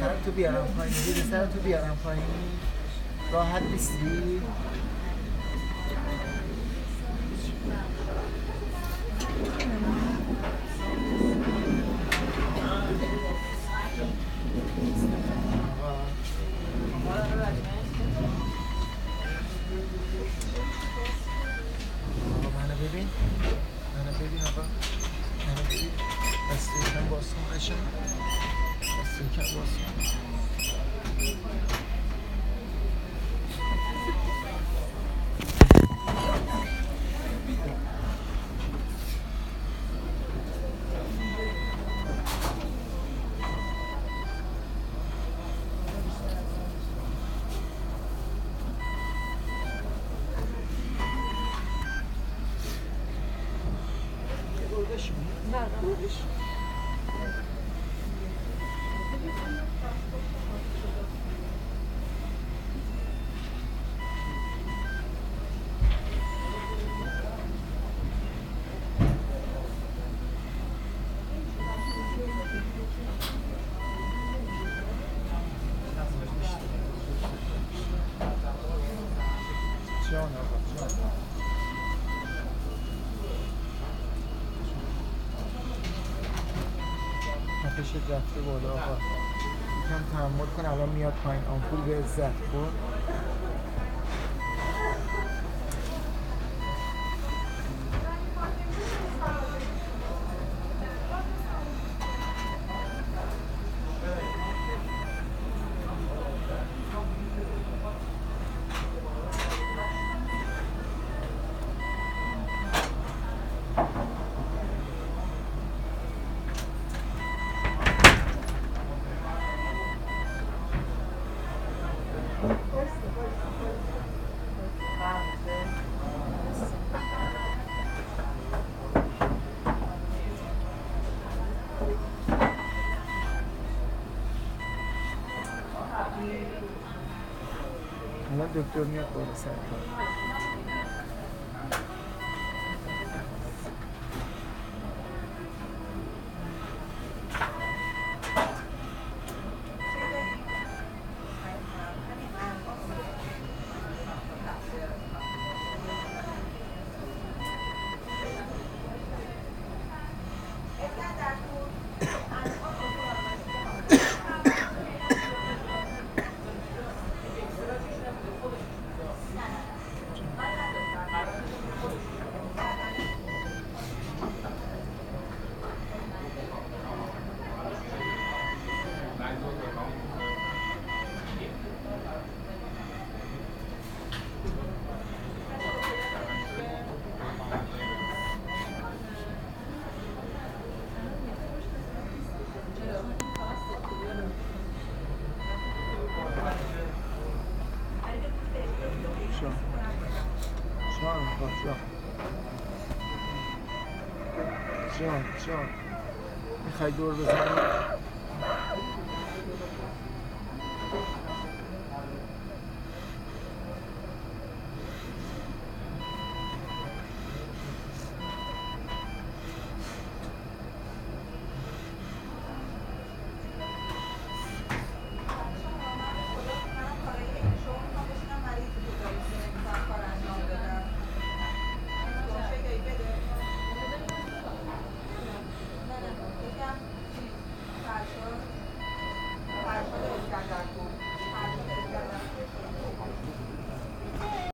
سر تو بیارم پایین زیر سر تو بیارم پایین. راحت نیستی؟ دست یکم باز کن قشنگ دست یکم باز کن Yeah, no, no, no. تپشت رفته بالا آقا. یکم تحمل کن الان میاد پایین. آمپول به عزت. خب Ela deu minha cor, certo? جان آقا جان جان جان. می‌خوای دور بزنی؟